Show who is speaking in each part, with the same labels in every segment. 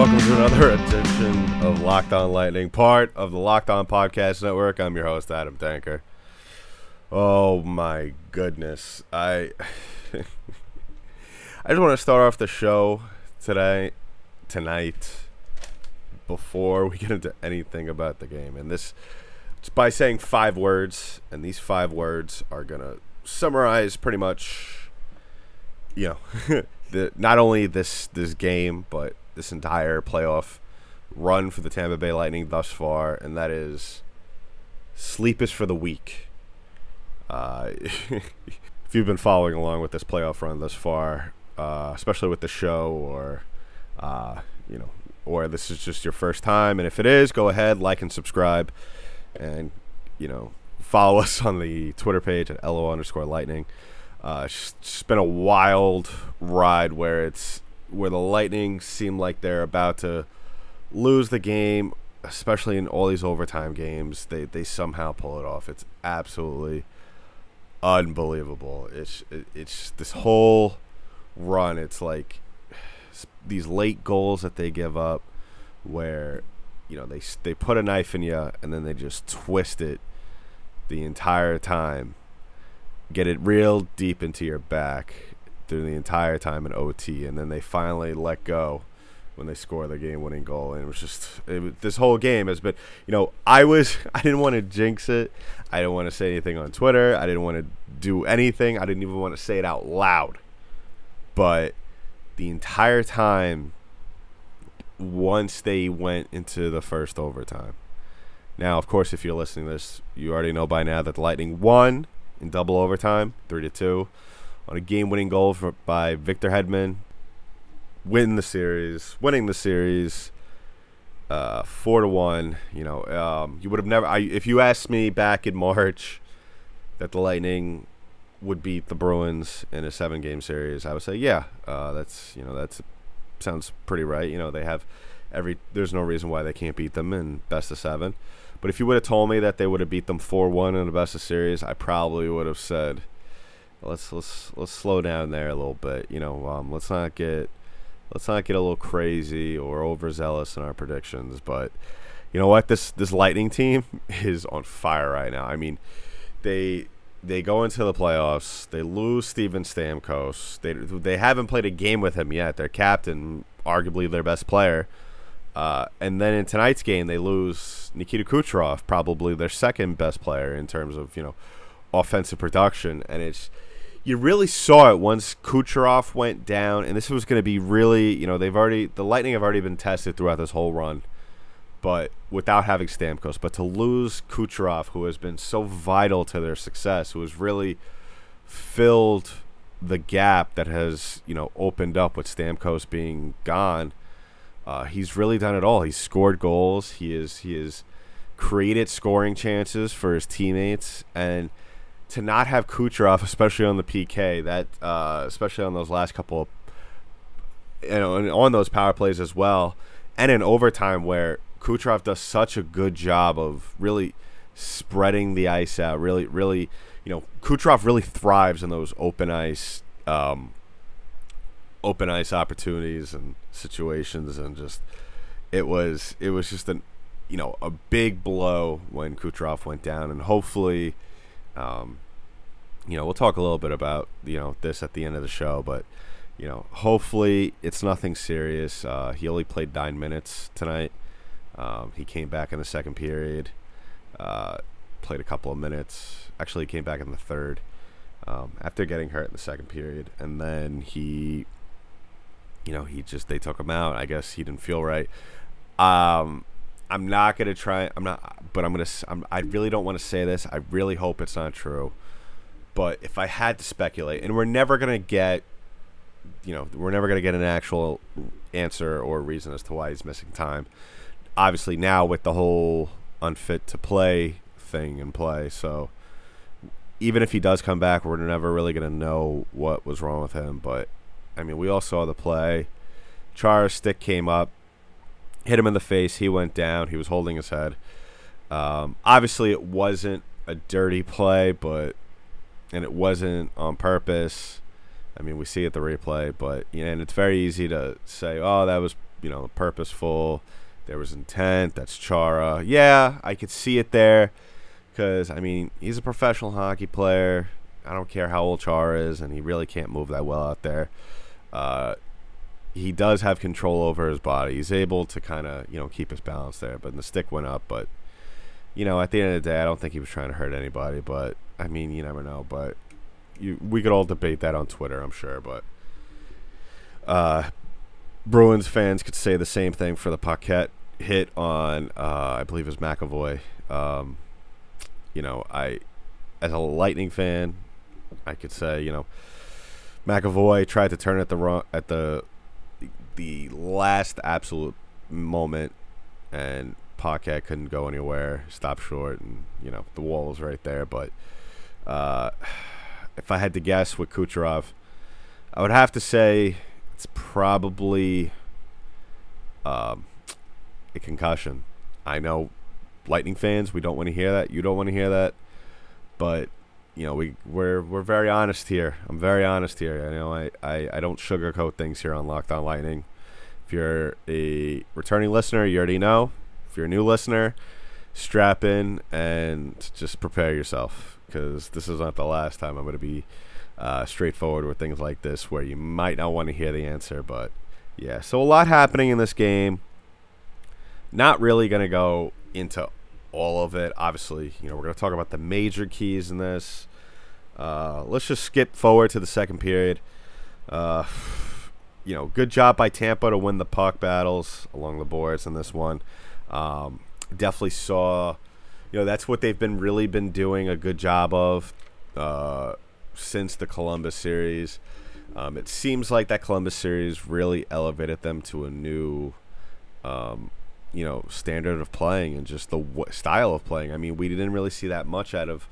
Speaker 1: Welcome to another edition of Locked On Lightning, part of the Locked On Podcast Network. I'm your host, Adam Tanker. Oh my goodness. I I just want to start off the show today, tonight, before we get into anything about the game. And this it's by saying five words, and these five words are gonna summarize pretty much you know, the not only this this game, but this entire playoff run for the Tampa Bay Lightning thus far, and that is sleep is for the weak. Uh, if you've been following along with this playoff run thus far, uh, especially with the show, or uh, you know, or this is just your first time, and if it is, go ahead, like and subscribe, and you know, follow us on the Twitter page at lo underscore lightning. Uh, it's been a wild ride where it's where the Lightning seem like they're about to lose the game, especially in all these overtime games. They they somehow pull it off. It's absolutely unbelievable. It's it, it's this whole run. It's like these late goals that they give up, where you know they they put a knife in you and then they just twist it the entire time get it real deep into your back through the entire time in OT, and then they finally let go when they score the game-winning goal. And it was just it, was- this whole game has been, you know, I was I didn't want to jinx it. I didn't want to say anything on Twitter. I didn't want to do anything. I didn't even want to say it out loud. But the entire time, once they went into the first overtime. Now, of course, if you're listening to this, you already know by now that the Lightning won in double overtime, three to two, on a game-winning goal for, by Victor Hedman. Win the series, winning the series, uh, four to one. You know, um, you would have never. I, if you asked me back in March that the Lightning would beat the Bruins in a seven-game series, I would say, yeah, uh, that's you know that's sounds pretty right. You know, they have every. There's no reason why they can't beat them in best of seven. But if you would have told me that they would have beat them four one in the best of series, I probably would have said, let's let's let's slow down there a little bit. You know, um, let's not get let's not get a little crazy or overzealous in our predictions. But you know what? This this Lightning team is on fire right now. I mean, they they go into the playoffs. They lose Steven Stamkos. They they haven't played a game with him yet. Their captain, arguably their best player. Uh, and then in tonight's game, they lose Nikita Kucherov, probably their second best player in terms of you know offensive production. And it's you really saw it once Kucherov went down, and this was going to be really you know they've already the Lightning have already been tested throughout this whole run, but without having Stamkos. But to lose Kucherov, who has been so vital to their success, who has really filled the gap that has you know opened up with Stamkos being gone. Uh, he's really done it all. He's scored goals. He is he has created scoring chances for his teammates, and to not have Kucherov, especially on the PK, that uh, especially on those last couple, of, you know, and on those power plays as well, and in overtime where Kucherov does such a good job of really spreading the ice out. Really, really, you know, Kucherov really thrives in those open ice. Um, open ice opportunities and situations and just it was it was just an you know a big blow when Kucherov went down and hopefully um, you know we'll talk a little bit about you know this at the end of the show but you know hopefully it's nothing serious uh, he only played nine minutes tonight um, he came back in the second period uh, played a couple of minutes actually he came back in the third um, after getting hurt in the second period and then he you know, he just they took him out. I guess he didn't feel right. Um, I'm not gonna try. I'm not, but I'm gonna. I'm, I really don't want to say this. I really hope it's not true. But if I had to speculate, and we're never gonna get you know, we're never to get an actual answer or reason as to why he's missing time. Obviously, now with the whole unfit to play thing in play, so even if he does come back, we're never really to know what was wrong with him. But I mean, we all saw the play. Chara's stick came up, hit him in the face. He went down. He was holding his head. Um, obviously, it wasn't a dirty play, but and it wasn't on purpose. I mean, we see it the replay, but you know, and it's very easy to say, "Oh, that was you know purposeful. There was intent. That's Chara." Yeah, I could see it there because I mean, he's a professional hockey player. I don't care how old Chara is, and he really can't move that well out there. Uh, he does have control over his body. He's able to kind of you know keep his balance there, but the stick went up. But you know, at the end of the day, I don't think he was trying to hurt anybody. But I mean, you never know. But you, we could all debate that on Twitter, I'm sure. But uh, Bruins fans could say the same thing for the Paquette hit on, uh, I believe it was McAvoy. Um, you know, I, as a Lightning fan, I could say, you know, McAvoy tried to turn at the wrong at the the last absolute moment, and Paquette couldn't go anywhere, stopped short, and you know the wall was right there. But uh, if I had to guess with Kucherov, I would have to say it's probably um, a concussion. I know Lightning fans, we don't want to hear that. You don't want to hear that, but you know we we're we're very honest here. I'm very honest here. You know I, I, I don't sugarcoat things here on Locked On Lightning. If you're a returning listener, you already know. If you're a new listener, strap in and just prepare yourself because this is not the last time I'm going to be uh, straightforward with things like this where you might not want to hear the answer. But yeah, so a lot happening in this game. Not really going to go into all of it. Obviously, you know, we're going to talk about the major keys in this. Uh, let's just skip forward to the second period. Uh, you know, good job by Tampa to win the puck battles along the boards in this one. Um, definitely saw, you know, that's what they've been really been doing a good job of uh, since the Columbus series. Um, it seems like that Columbus series really elevated them to a new, um, you know, standard of playing and just the w- style of playing. I mean, we didn't really see that much out of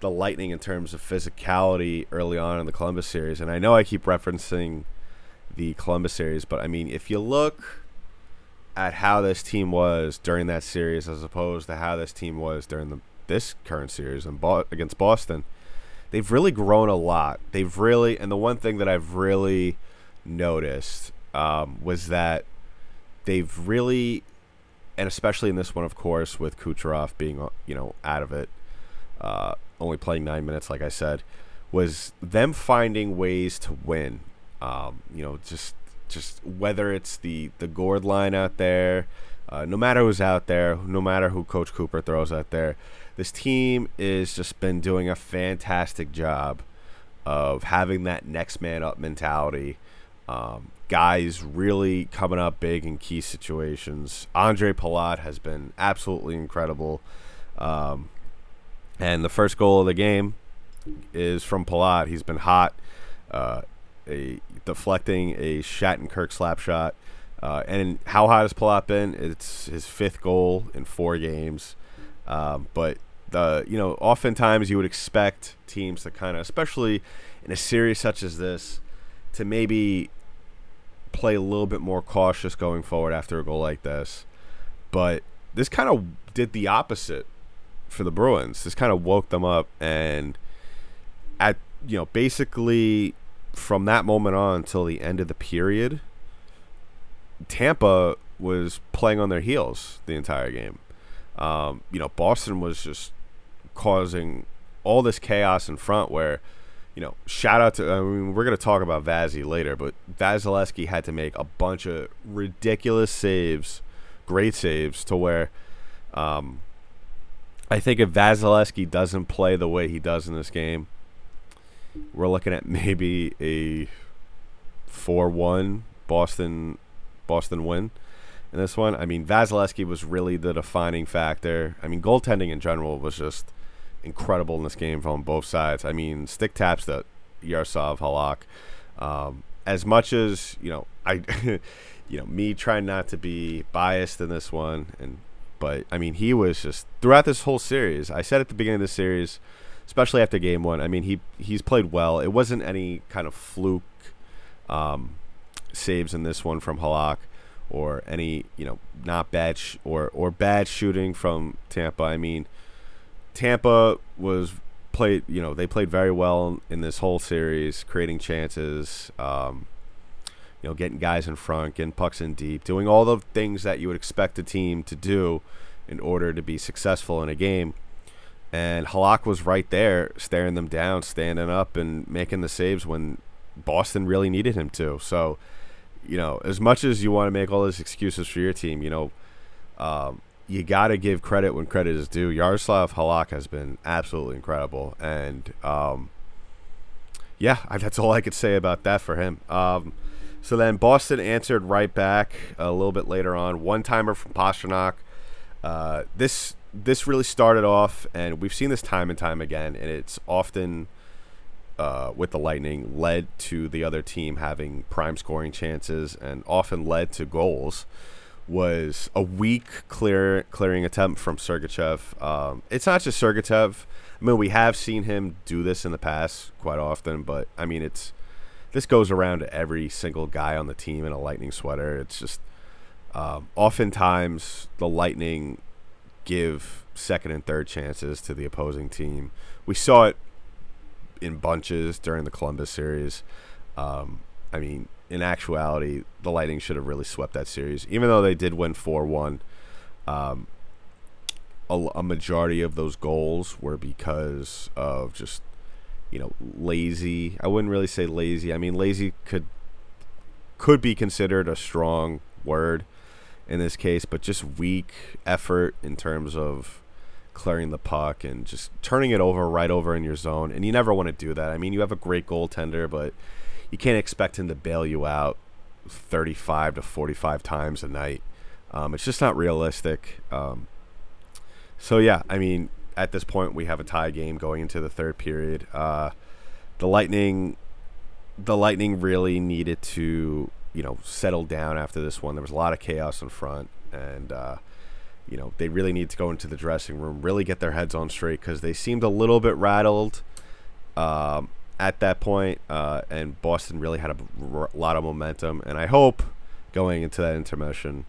Speaker 1: the Lightning in terms of physicality early on in the Columbus series. And I know I keep referencing the Columbus series, but I mean, if you look at how this team was during that series as opposed to how this team was during the this current series and Bo- against Boston, they've really grown a lot. They've really, and the one thing that I've really noticed um, was that they've really, and especially in this one, of course, with Kucherov being uh, you know out of it, uh, only playing nine minutes, like I said, was them finding ways to win. Um, you know, just just whether it's the the Gourde line out there, uh, no matter who's out there, no matter who Coach Cooper throws out there, this team is just been doing a fantastic job of having that next man up mentality. Um, guys really coming up big in key situations. Andre Palat has been absolutely incredible. Um, and the first goal of the game is from Palat. He's been hot. Uh, a deflecting a Shattenkirk slap shot. Uh, and how hot has Palat been? It's his fifth goal in four games. Um, but the you know, oftentimes you would expect teams to kind of, especially in a series such as this, to maybe play a little bit more cautious going forward after a goal like this. But this kind of did the opposite for the Bruins. This kind of woke them up and at you know basically from that moment on until the end of the period, Tampa was playing on their heels the entire game. Um, you know, Boston was just causing all this chaos in front where, you know, shout out to, I mean, we're going to talk about Vazzy later, but Vasilevskiy had to make a bunch of ridiculous saves, great saves, to where um, I think if Vasilevskiy doesn't play the way he does in this game, we're looking at maybe a four-one Boston Boston win in this one. I mean, Vasilevskiy was really the defining factor. I mean, goaltending in general was just incredible in this game from both sides. I mean, stick taps that Yaroslav Halak. Um, as much as you know, I, you know, me trying not to be biased in this one, and but I mean, he was just throughout this whole series. I said at the beginning of the series, especially after game one. I mean, he he's played well. It wasn't any kind of fluke um, saves in this one from Halak or any you know not bad sh- or or bad shooting from Tampa. I mean, Tampa was played. You know they played very well in this whole series, creating chances. Um, you know, getting guys in front, getting pucks in deep, doing all the things that you would expect a team to do in order to be successful in a game. And Halak was right there, staring them down, standing up, and making the saves when Boston really needed him to. So, you know, as much as you want to make all those excuses for your team, you know, um, you got to give credit when credit is due. Yaroslav Halak has been absolutely incredible, and um, yeah, that's all I could say about that for him. Um, so then Boston answered right back a little bit later on, one timer from Pastrnak. Uh, this this really started off, and we've seen this time and time again, and it's often uh, with the Lightning led to the other team having prime scoring chances and often led to goals. Was a weak clear clearing attempt from Sergachev. Um, it's not just Sergachev. I mean, we have seen him do this in the past quite often, but I mean, it's this goes around to every single guy on the team in a Lightning sweater. It's just um, oftentimes the Lightning give second and third chances to the opposing team. We saw it in bunches during the Columbus series. Um, I mean, in actuality, the Lightning should have really swept that series, even though they did win four one. Um, a, a majority of those goals were because of just you know lazy. I wouldn't really say lazy. I mean, lazy could could be considered a strong word in this case, but just weak effort in terms of clearing the puck and just turning it over right over in your zone. And you never want to do that. I mean, you have a great goaltender, but you can't expect him to bail you out 35 to 45 times a night. Um, it's just not realistic. Um, so, yeah, I mean, at this point, we have a tie game going into the third period. Uh, the Lightning. The Lightning really needed to, you know, settle down after this one. There was a lot of chaos in front, and uh, you know, they really need to go into the dressing room, really get their heads on straight because they seemed a little bit rattled um, at that point, uh, and Boston really had a r- lot of momentum. And I hope going into that intermission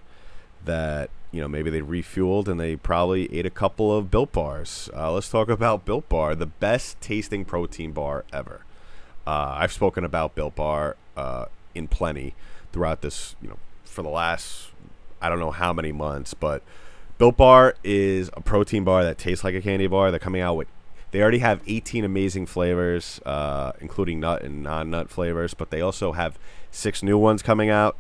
Speaker 1: that you know maybe they refueled and they probably ate a couple of Built bars. Uh, let's talk about Built Bar, the best tasting protein bar ever. Uh, I've spoken about Built Bar uh, in plenty throughout this, you know, for the last I don't know how many months, but Built Bar is a protein bar that tastes like a candy bar. They're coming out with they already have 18 amazing flavors, uh, including nut and non-nut flavors, but they also have six new ones coming out.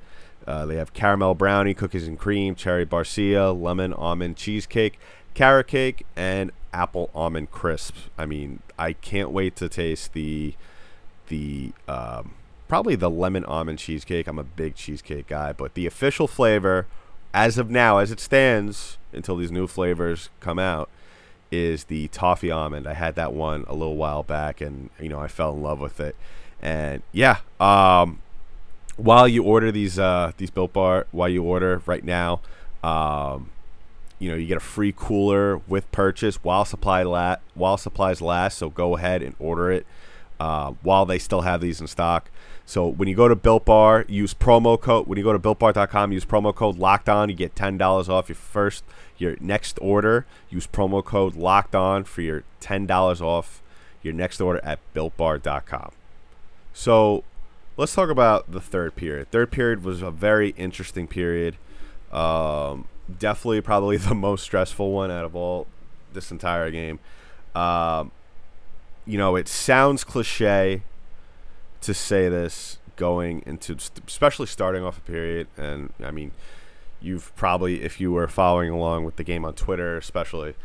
Speaker 1: Uh, they have caramel brownie, cookies and cream, cherry barcia, lemon almond cheesecake, carrot cake, and apple almond crisps. I mean, I can't wait to taste the the um, probably the lemon almond cheesecake. I'm a big cheesecake guy, but the official flavor, as of now, as it stands, until these new flavors come out, is the toffee almond. I had that one a little while back, and you know I fell in love with it. And yeah, um, while you order these uh, these Built Bar, while you order right now, um, you know you get a free cooler with purchase while supply la- while supplies last. So go ahead and order it uh, while they still have these in stock. So when you go to Built Bar, use promo code. When you go to BuiltBar.com, use promo code Locked On. You get ten dollars off your first, your next order. Use promo code Locked On for your ten dollars off your next order at BuiltBar.com. So let's talk about the third period. Third period was a very interesting period. Um, definitely, probably the most stressful one out of all this entire game. Um, you know, it sounds cliche to say this going into, especially starting off a period. And I mean, you've probably, if you were following along with the game on Twitter, especially,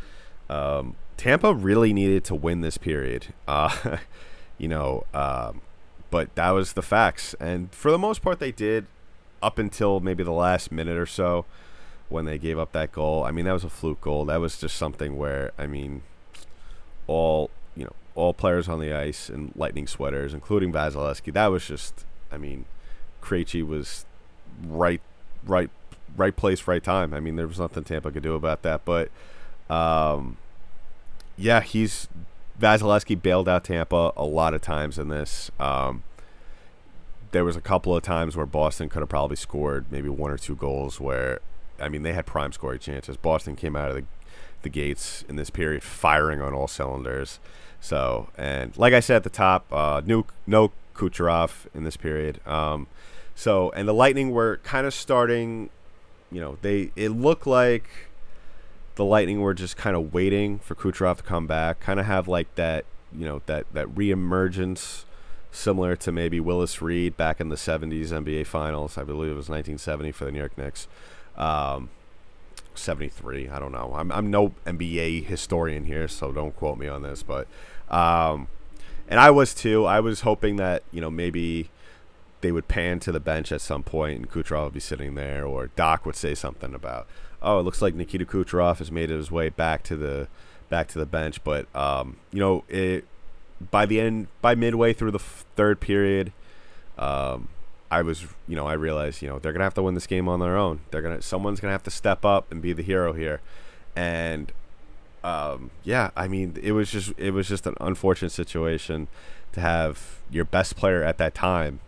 Speaker 1: um, Tampa really needed to win this period. Uh, you know, um, but that was the facts. And for the most part, they did up until maybe the last minute or so when they gave up that goal. I mean, that was a fluke goal. That was just something where, I mean, all, you know, all players on the ice in lightning sweaters, including Vasilevskiy. That was just, I mean, Krejci was right, right, right place, right time. I mean, there was nothing Tampa could do about that. But um, yeah, he's Vasilevskiy bailed out Tampa a lot of times in this. Um, there was a couple of times where Boston could have probably scored maybe one or two goals where I mean they had prime scoring chances. Boston came out of the the gates in this period firing on all cylinders. So and like I said at the top, uh, new no Kucherov in this period. Um, so and the Lightning were kind of starting, you know, they it looked like the Lightning were just kind of waiting for Kucherov to come back, kind of have like that, you know, that that reemergence similar to maybe Willis Reed back in the 70s NBA Finals. I believe it was 1970 for the New York Knicks. Um, 73. I don't know. I'm, I'm no NBA historian here, so don't quote me on this. But, um, and I was too. I was hoping that, you know, maybe they would pan to the bench at some point and Kucherov would be sitting there, or Doc would say something about, oh, it looks like Nikita Kucherov has made his way back to the back to the bench. But, um, you know, it by the end, by midway through the f- third period, um, I was, you know, I realized, you know, they're gonna have to win this game on their own. They're gonna, someone's gonna have to step up and be the hero here, and, um, yeah, I mean, it was just, it was just an unfortunate situation to have your best player at that time,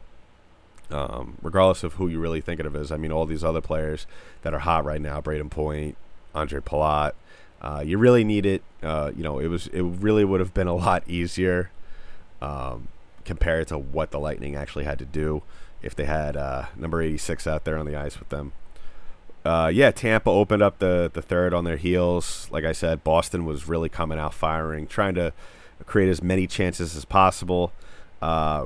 Speaker 1: um, regardless of who you really think of as. I mean, all these other players that are hot right now, Brayden Point, Andre Palat, uh, you really need it. Uh, you know, it was, it really would have been a lot easier. Um, compared to what the Lightning actually had to do if they had uh, number 86 out there on the ice with them. Uh, yeah, Tampa opened up the, the third on their heels. Like I said, Boston was really coming out firing, trying to create as many chances as possible. Uh,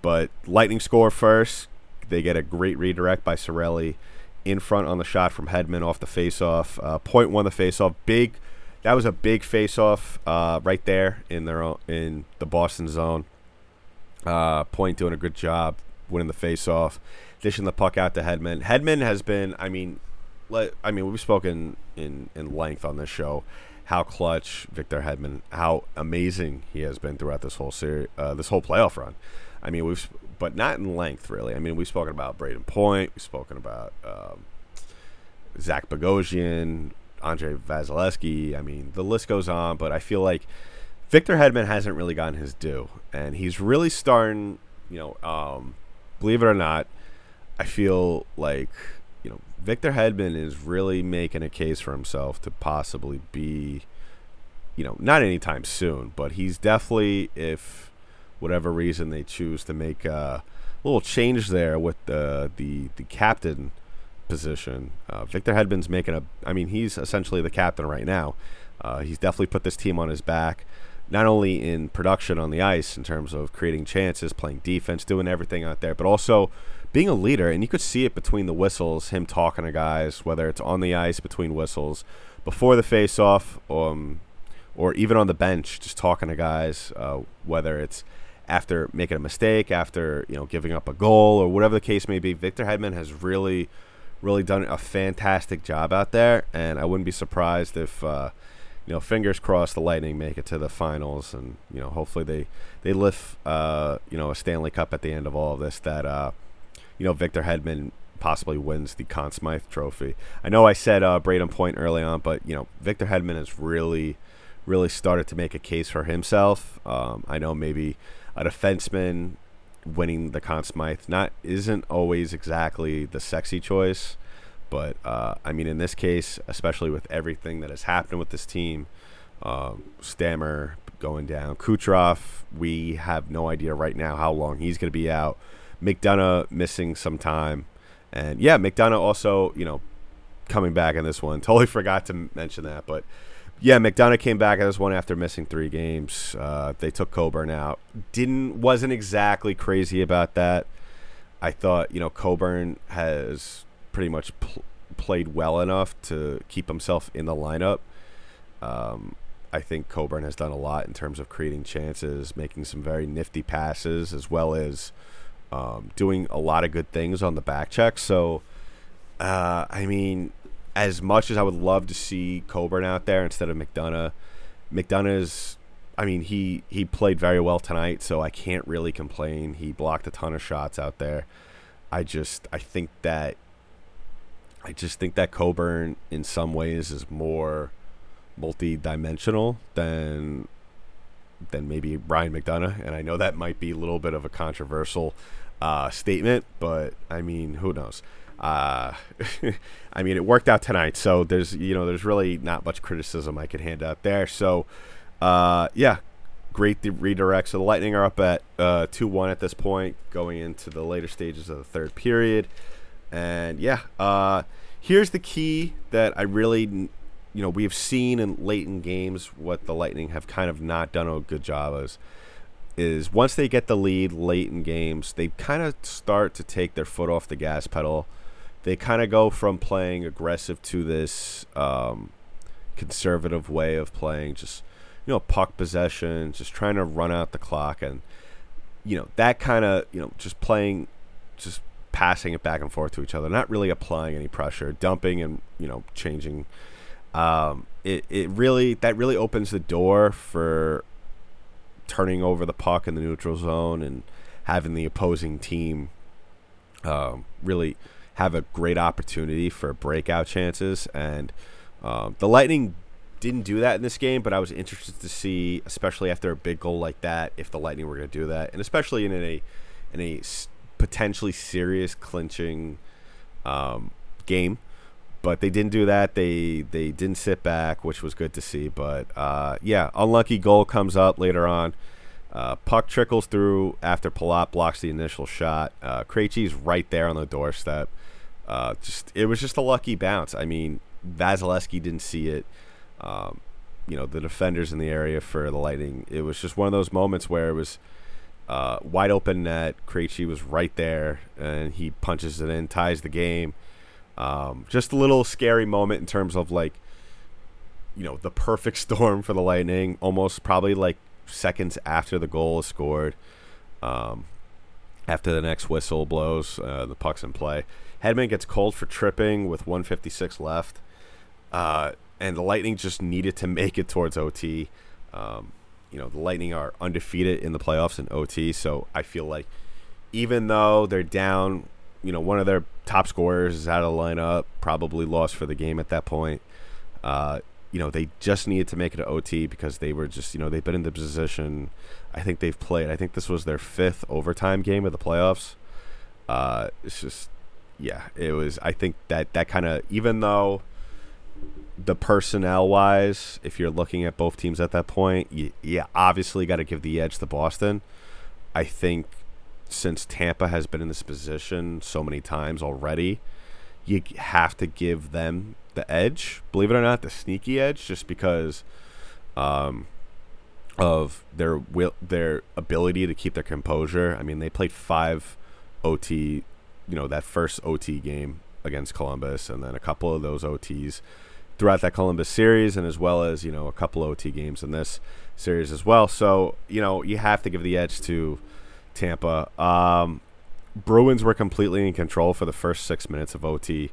Speaker 1: but Lightning score first. They get a great redirect by Cirelli in front on the shot from Hedman off the faceoff. Uh, point one the faceoff. Big. That was a big faceoff uh, right there in their own, in the Boston zone. Uh, Point doing a good job winning the faceoff, dishing the puck out to Hedman. Hedman has been, I mean, I mean, we've spoken in in length on this show how clutch Victor Hedman, how amazing he has been throughout this whole series, uh, this whole playoff run. I mean, we've, but not in length really. I mean, we've spoken about Brayden Point, we've spoken about um, Zach Bogosian, Andre Vasilevskiy. I mean, the list goes on, but I feel like Victor Hedman hasn't really gotten his due, and he's really starting. You know, um, believe it or not, I feel like you know Victor Hedman is really making a case for himself to possibly be, you know, not anytime soon, but he's definitely if whatever reason they choose to make a little change there with the the the captain position. Uh, Victor Hedman's making a. I mean, he's essentially the captain right now. Uh, he's definitely put this team on his back not only in production on the ice in terms of creating chances, playing defense, doing everything out there, but also being a leader. And you could see it between the whistles, him talking to guys, whether it's on the ice between whistles, before the face-off, um, or even on the bench, just talking to guys, uh, whether it's after making a mistake, after you know giving up a goal, or whatever the case may be. Victor Hedman has really, really done a fantastic job out there, and I wouldn't be surprised if. Uh, you know, fingers crossed the Lightning make it to the finals, and you know, hopefully they they lift uh, you know a Stanley Cup at the end of all of this. That uh, you know, Victor Hedman possibly wins the Conn Smythe Trophy. I know I said uh, Brayden Point early on, but you know, Victor Hedman has really, really started to make a case for himself. Um, I know maybe a defenseman winning the Conn Smythe not isn't always exactly the sexy choice. But uh, I mean, in this case, especially with everything that has happened with this team, um, Stammer going down, Kucherov, we have no idea right now how long he's going to be out. McDonagh missing some time, and yeah, McDonagh also, you know, coming back in this one. Totally forgot to mention that, but yeah, McDonagh came back in this one after missing three games. Uh, they took Coburn out. Didn't wasn't exactly crazy about that. I thought you know Coburn has pretty much pl- played well enough to keep himself in the lineup. Um, I think Coburn has done a lot in terms of creating chances, making some very nifty passes, as well as um, doing a lot of good things on the back check. So, uh, I mean, as much as I would love to see Coburn out there instead of McDonagh, McDonagh is. I mean, he he played very well tonight, so I can't really complain. He blocked a ton of shots out there. I just I think that I just think that Coburn in some ways is more multi-dimensional than than maybe Brian McDonagh, and I know that might be a little bit of a controversial uh, statement, but I mean, who knows? Uh, I mean, it worked out tonight, so there's you know there's really not much criticism I could hand out there. So, uh, yeah, great the redirect. So the Lightning are up at uh, two one at this point, going into the later stages of the third period, and yeah, uh, here's the key that I really you know, we've seen in late in games what the Lightning have kind of not done a good job as is once they get the lead late in games, they kind of start to take their foot off the gas pedal. They kind of go from playing aggressive to this um, conservative way of playing, just you know, puck possession, just trying to run out the clock, and you know that kind of you know just playing, just passing it back and forth to each other, not really applying any pressure, dumping and you know changing um, it it really that really opens the door for turning over the puck in the neutral zone and having the opposing team um, really have a great opportunity for breakout chances. And um, the Lightning didn't do that in this game, but I was interested to see, especially after a big goal like that, if the Lightning were going to do that, and especially in a in a potentially serious clinching um, game but they didn't do that. They they didn't sit back, which was good to see. But uh, yeah, unlucky goal comes up later on. Uh, puck trickles through after Palat blocks the initial shot. Uh, Krejci's right there on the doorstep. Uh, just it was just a lucky bounce. I mean, Vasilevskiy didn't see it. Um, you know, the defenders in the area for the Lightning. It was just one of those moments where it was uh, wide open net. Krejci was right there, and he punches it in, ties the game. Um, just a little scary moment in terms of like, you know, the perfect storm for the Lightning. Almost probably like seconds after the goal is scored. Um, after the next whistle blows, uh, the puck's in play. Hedman gets called for tripping with 156 left. Uh, and the Lightning just needed to make it towards OT. Um, you know, the Lightning are undefeated in the playoffs in OT, so I feel like even though they're down you know, one of their top scorers is out of the lineup, probably lost for the game at that point. Uh, you know, they just needed to make it to OT because they were just, you know, they've been in the position. I think they've played. I think this was their fifth overtime game of the playoffs. Uh, it's just, yeah, it was. I think that that kind of, even though the personnel wise, if you're looking at both teams at that point, you, yeah, obviously got to give the edge to Boston. I think since Tampa has been in this position so many times already, you have to give them the edge. Believe it or not, the sneaky edge, just because um, of their will, their ability to keep their composure. I mean, they played five OT, you know, that first OT game against Columbus, and then a couple of those OTs throughout that Columbus series, and as well as you know a couple OT games in this series as well. So you know you have to give the edge to Tampa. Um, Bruins were completely in control for the first six minutes of OT.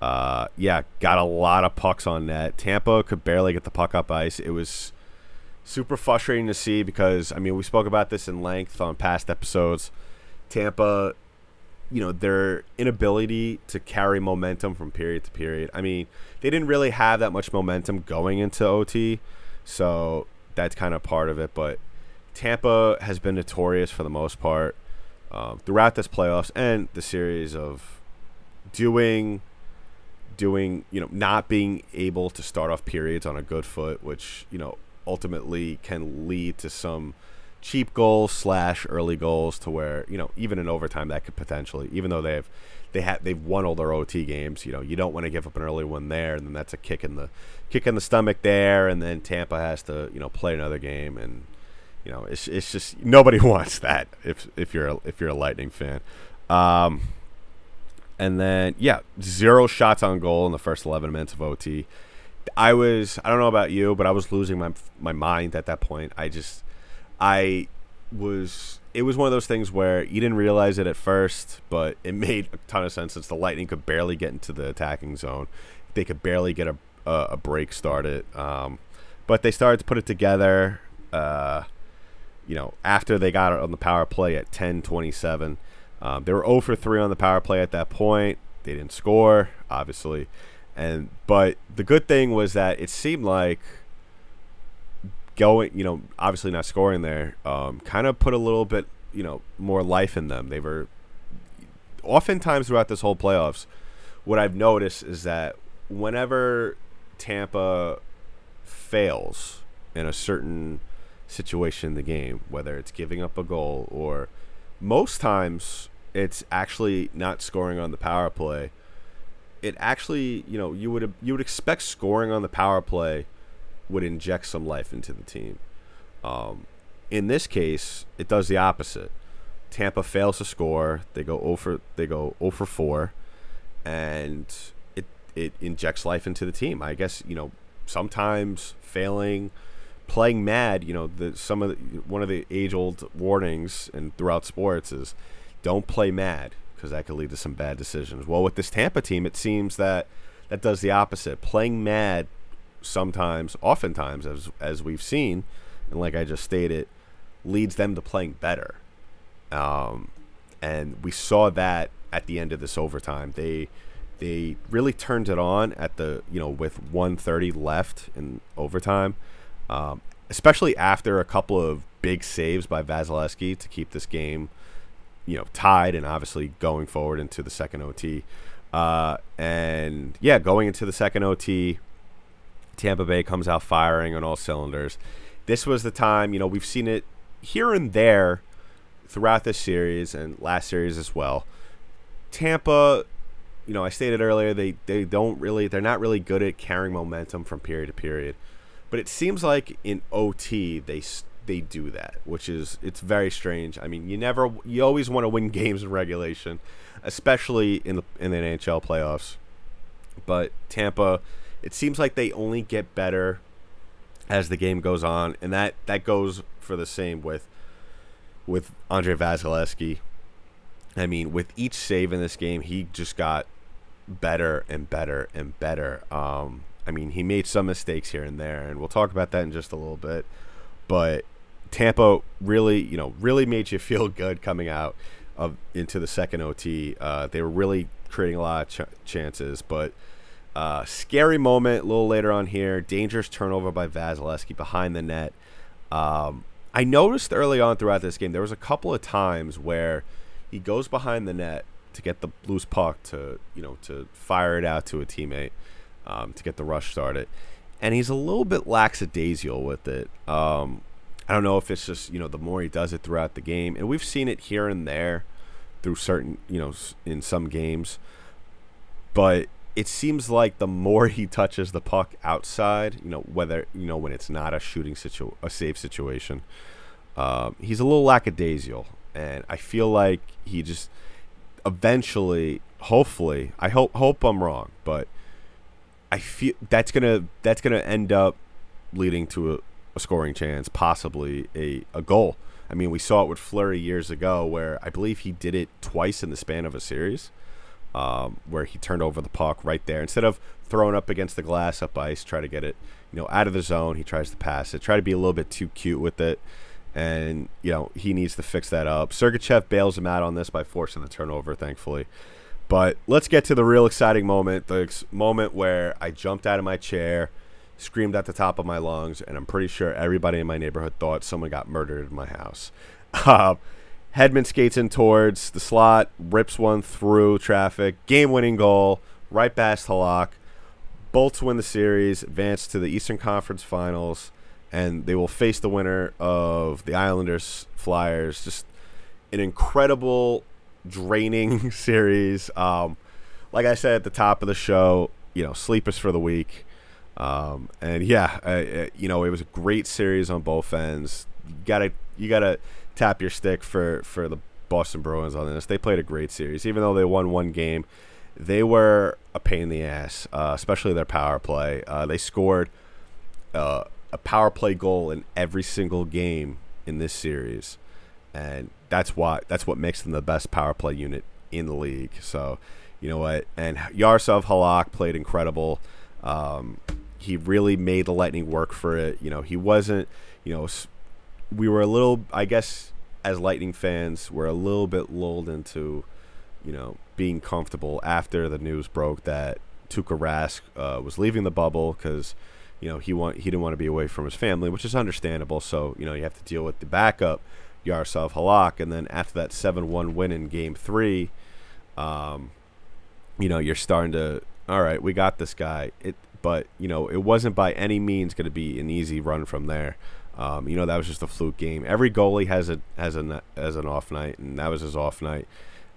Speaker 1: Uh, yeah, got a lot of pucks on net. Tampa could barely get the puck up ice. It was super frustrating to see because I mean we spoke about this in length on past episodes. Tampa, you know, their inability to carry momentum from period to period. I mean, they didn't really have that much momentum going into OT, so that's kind of part of it. But Tampa has been notorious for the most part um, throughout this playoffs and the series of doing doing you know not being able to start off periods on a good foot which you know ultimately can lead to some cheap goals slash early goals to where you know even in overtime that could potentially even though they have they have they've won all their OT games you know you don't want to give up an early one there and then that's a kick in the kick in the stomach there and then Tampa has to you know play another game and you know, it's it's just nobody wants that if if you're a, if you're a Lightning fan. Um, and then yeah, zero shots on goal in the first 11 minutes of OT. I was I don't know about you, but I was losing my my mind at that point. I just I was it was one of those things where you didn't realize it at first, but it made a ton of sense since the Lightning could barely get into the attacking zone. They could barely get a a, a break started. Um, but they started to put it together. Uh, you know, after they got it on the power play at 10 27, Um, they were 0 for 3 on the power play at that point. They didn't score, obviously, and but the good thing was that it seemed like going, you know, obviously not scoring there, um, kind of put a little bit, you know, more life in them. They were oftentimes throughout this whole playoffs. What I've noticed is that whenever Tampa fails in a certain situation in the game, whether it's giving up a goal or most times it's actually not scoring on the power play. It actually, you know, you would you would expect scoring on the power play would inject some life into the team. Um, in this case, it does the opposite. Tampa fails to score. They go over. They go over for 4, and it it injects life into the team. I guess you know sometimes failing, playing mad. You know the some of the, one of the age old warnings and throughout sports is don't play mad because that could lead to some bad decisions. Well, with this Tampa team, it seems that that does the opposite. Playing mad sometimes, oftentimes, as as we've seen, and like I just stated, leads them to playing better. Um, and we saw that at the end of this overtime. They they really turned it on at the you know with 130 left in overtime, um, especially after a couple of big saves by Vasilevskiy to keep this game you know tied and obviously going forward into the second OT. Uh, and yeah, going into the second OT, Tampa Bay comes out firing on all cylinders. This was the time, you know, we've seen it here and there throughout this series and last series as well. Tampa, you know, I stated earlier they they don't really they're not really good at carrying momentum from period to period. But it seems like in OT they they do that, which is it's very strange. I mean, you never you always want to win games in regulation, especially in the in the NHL playoffs. But Tampa, it seems like they only get better as the game goes on, and that that goes for the same with with Andre Vasilevskiy. I mean, with each save in this game, he just got better and better and better. Um, I mean, he made some mistakes here and there, and we'll talk about that in just a little bit. But Tampa really, you know, really made you feel good coming out of into the second OT. Uh, they were really creating a lot of ch- chances, but uh, scary moment a little later on here. Dangerous turnover by Vasilevskiy behind the net. Um, I noticed early on throughout this game there was a couple of times where he goes behind the net to get the loose puck to you know to fire it out to a teammate um, to get the rush started, and he's a little bit lackadaisical with it. Um, I don't know if it's just you know the more he does it throughout the game, and we've seen it here and there through certain you know in some games, but it seems like the more he touches the puck outside, you know whether you know when it's not a shooting situ a safe situation, um, he's a little lackadaisical, and I feel like he just eventually, hopefully, I hope hope I'm wrong, but I feel that's gonna that's gonna end up leading to a, a scoring chance, possibly a, a goal. I mean, we saw it with Fleury years ago, where I believe he did it twice in the span of a series, um, where he turned over the puck right there instead of throwing up against the glass up ice, try to get it, you know, out of the zone. He tries to pass it, try to be a little bit too cute with it, and you know he needs to fix that up. Sergachev bails him out on this by forcing the turnover, thankfully. But let's get to the real exciting moment, the ex- moment where I jumped out of my chair screamed at the top of my lungs, and I'm pretty sure everybody in my neighborhood thought someone got murdered in my house. Uh, Hedman skates in towards the slot, rips one through traffic, game winning goal, right past Halak. Bolts win the series, advance to the Eastern Conference Finals, and they will face the winner of the Islanders Flyers. Just an incredible, draining series. Um, like I said at the top of the show, you know, sleepers for the week. Um, and yeah, uh, you know, it was a great series on both ends. You gotta you gotta tap your stick for for the Boston Bruins on this. They played a great series, even though they won one game. They were a pain in the ass, uh, especially their power play. Uh, they scored uh, a power play goal in every single game in this series, and that's why that's what makes them the best power play unit in the league. So, you know what? And Yaroslav Halak played incredible. Um, he really made the Lightning work for it. You know, he wasn't. You know, we were a little, I guess, as Lightning fans, we're a little bit lulled into, you know, being comfortable after the news broke that Tuukka Rask uh, was leaving the bubble because, you know, he want he didn't want to be away from his family, which is understandable. So you know, you have to deal with the backup, Yaroslav Halak, and then after that seven-one win in Game Three, um, you know, you're starting to all right, we got this guy. It, but you know, it wasn't by any means going to be an easy run from there. Um, you know, that was just a fluke game. Every goalie has a has an has an off night, and that was his off night.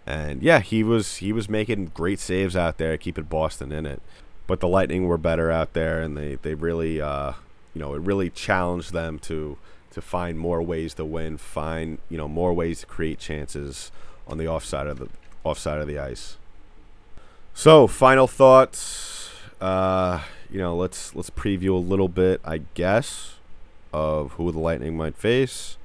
Speaker 1: And yeah, he was he was making great saves out there, keeping Boston in it. But the Lightning were better out there, and they they really uh, you know it really challenged them to to find more ways to win, find you know more ways to create chances on the offside of the offside of the ice. So, final thoughts. Uh, you know, let's let's preview a little bit, I guess, of who the Lightning might face.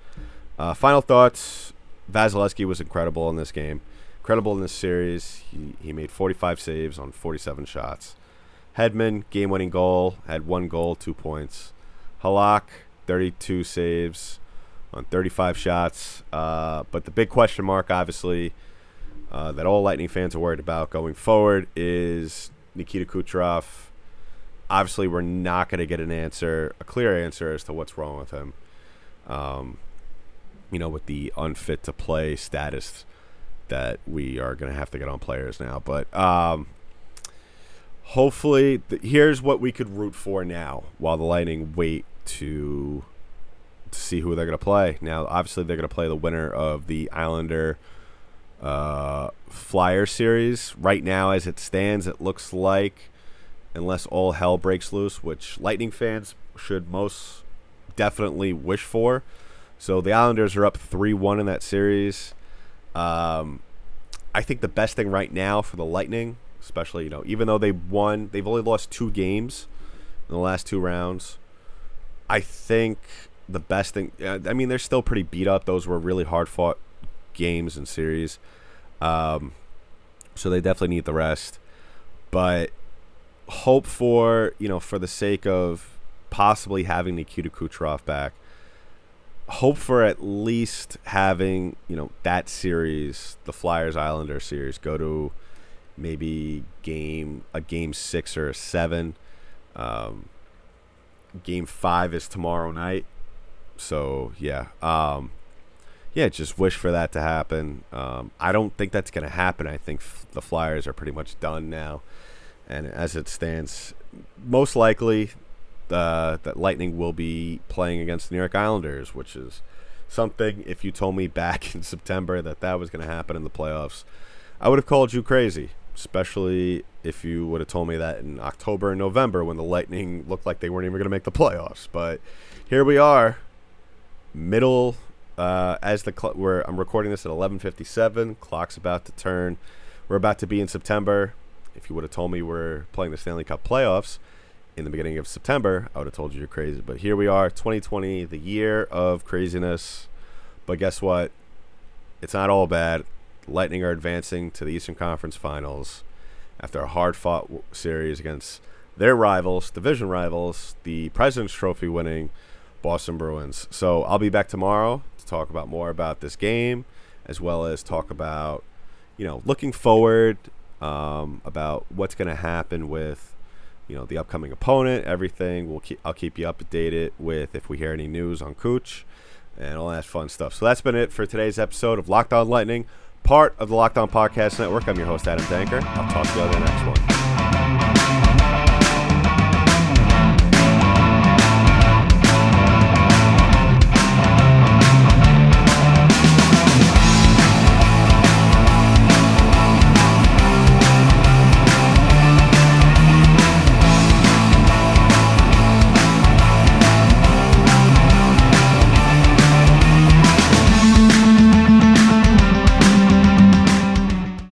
Speaker 1: Uh, final thoughts. Vasilevskiy was incredible in this game. Incredible in this series. He, he made 45 saves on 47 shots. Hedman, game winning goal, had one goal, two points. Halak, 32 saves on 35 shots. Uh, but the big question mark, obviously, uh, that all Lightning fans are worried about going forward is Nikita Kucherov. Obviously, we're not going to get an answer, a clear answer as to what's wrong with him. Um, you know, with the unfit to play status that we are going to have to get on players now. But um, hopefully, th- here's what we could root for now while the Lightning wait to to see who they're going to play. Now, obviously, they're going to play the winner of the Islander uh, Flyer series. Right now, as it stands, it looks like, unless all hell breaks loose, which Lightning fans should most definitely wish for. So the Islanders are up 3 1 in that series. Um, I think the best thing right now for the Lightning, especially, you know, even though they won, they've only lost two games in the last two rounds. I think the best thing, I mean, they're still pretty beat up. Those were really hard fought games and series. Um, so they definitely need the rest. But hope for, you know, for the sake of possibly having Nikita Kucherov back, hope for at least having, you know, that series, the Flyers Islander series, go to maybe game a game six or a seven. Um, game five is tomorrow night. So yeah. Um, yeah, just wish for that to happen. Um, I don't think that's going to happen. I think f- the Flyers are pretty much done now, and as it stands, most likely, uh, that Lightning will be playing against the New York Islanders, which is something. If you told me back in September that that was going to happen in the playoffs, I would have called you crazy. Especially if you would have told me that in October and November when the Lightning looked like they weren't even going to make the playoffs. But here we are, middle uh, as the cl- we're, I'm recording this at 11:57. Clock's about to turn. We're about to be in September. If you would have told me we're playing the Stanley Cup playoffs in the beginning of September, I would have told you you're crazy. But here we are, 2020, the year of craziness. But guess what? It's not all bad. Lightning are advancing to the Eastern Conference Finals after a hard-fought series against their rivals, division rivals, the President's Trophy winning Boston Bruins. So I'll be back tomorrow to talk about more about this game, as well as talk about, you know, looking forward, um, about what's going to happen with, you know, the upcoming opponent, everything. We'll keep I'll keep you updated with if we hear any news on Cooch and all that fun stuff. So that's been it for today's episode of Locked On Lightning, part of the Locked On Podcast Network. I'm your host Adam Danker. I'll talk to you on the next one.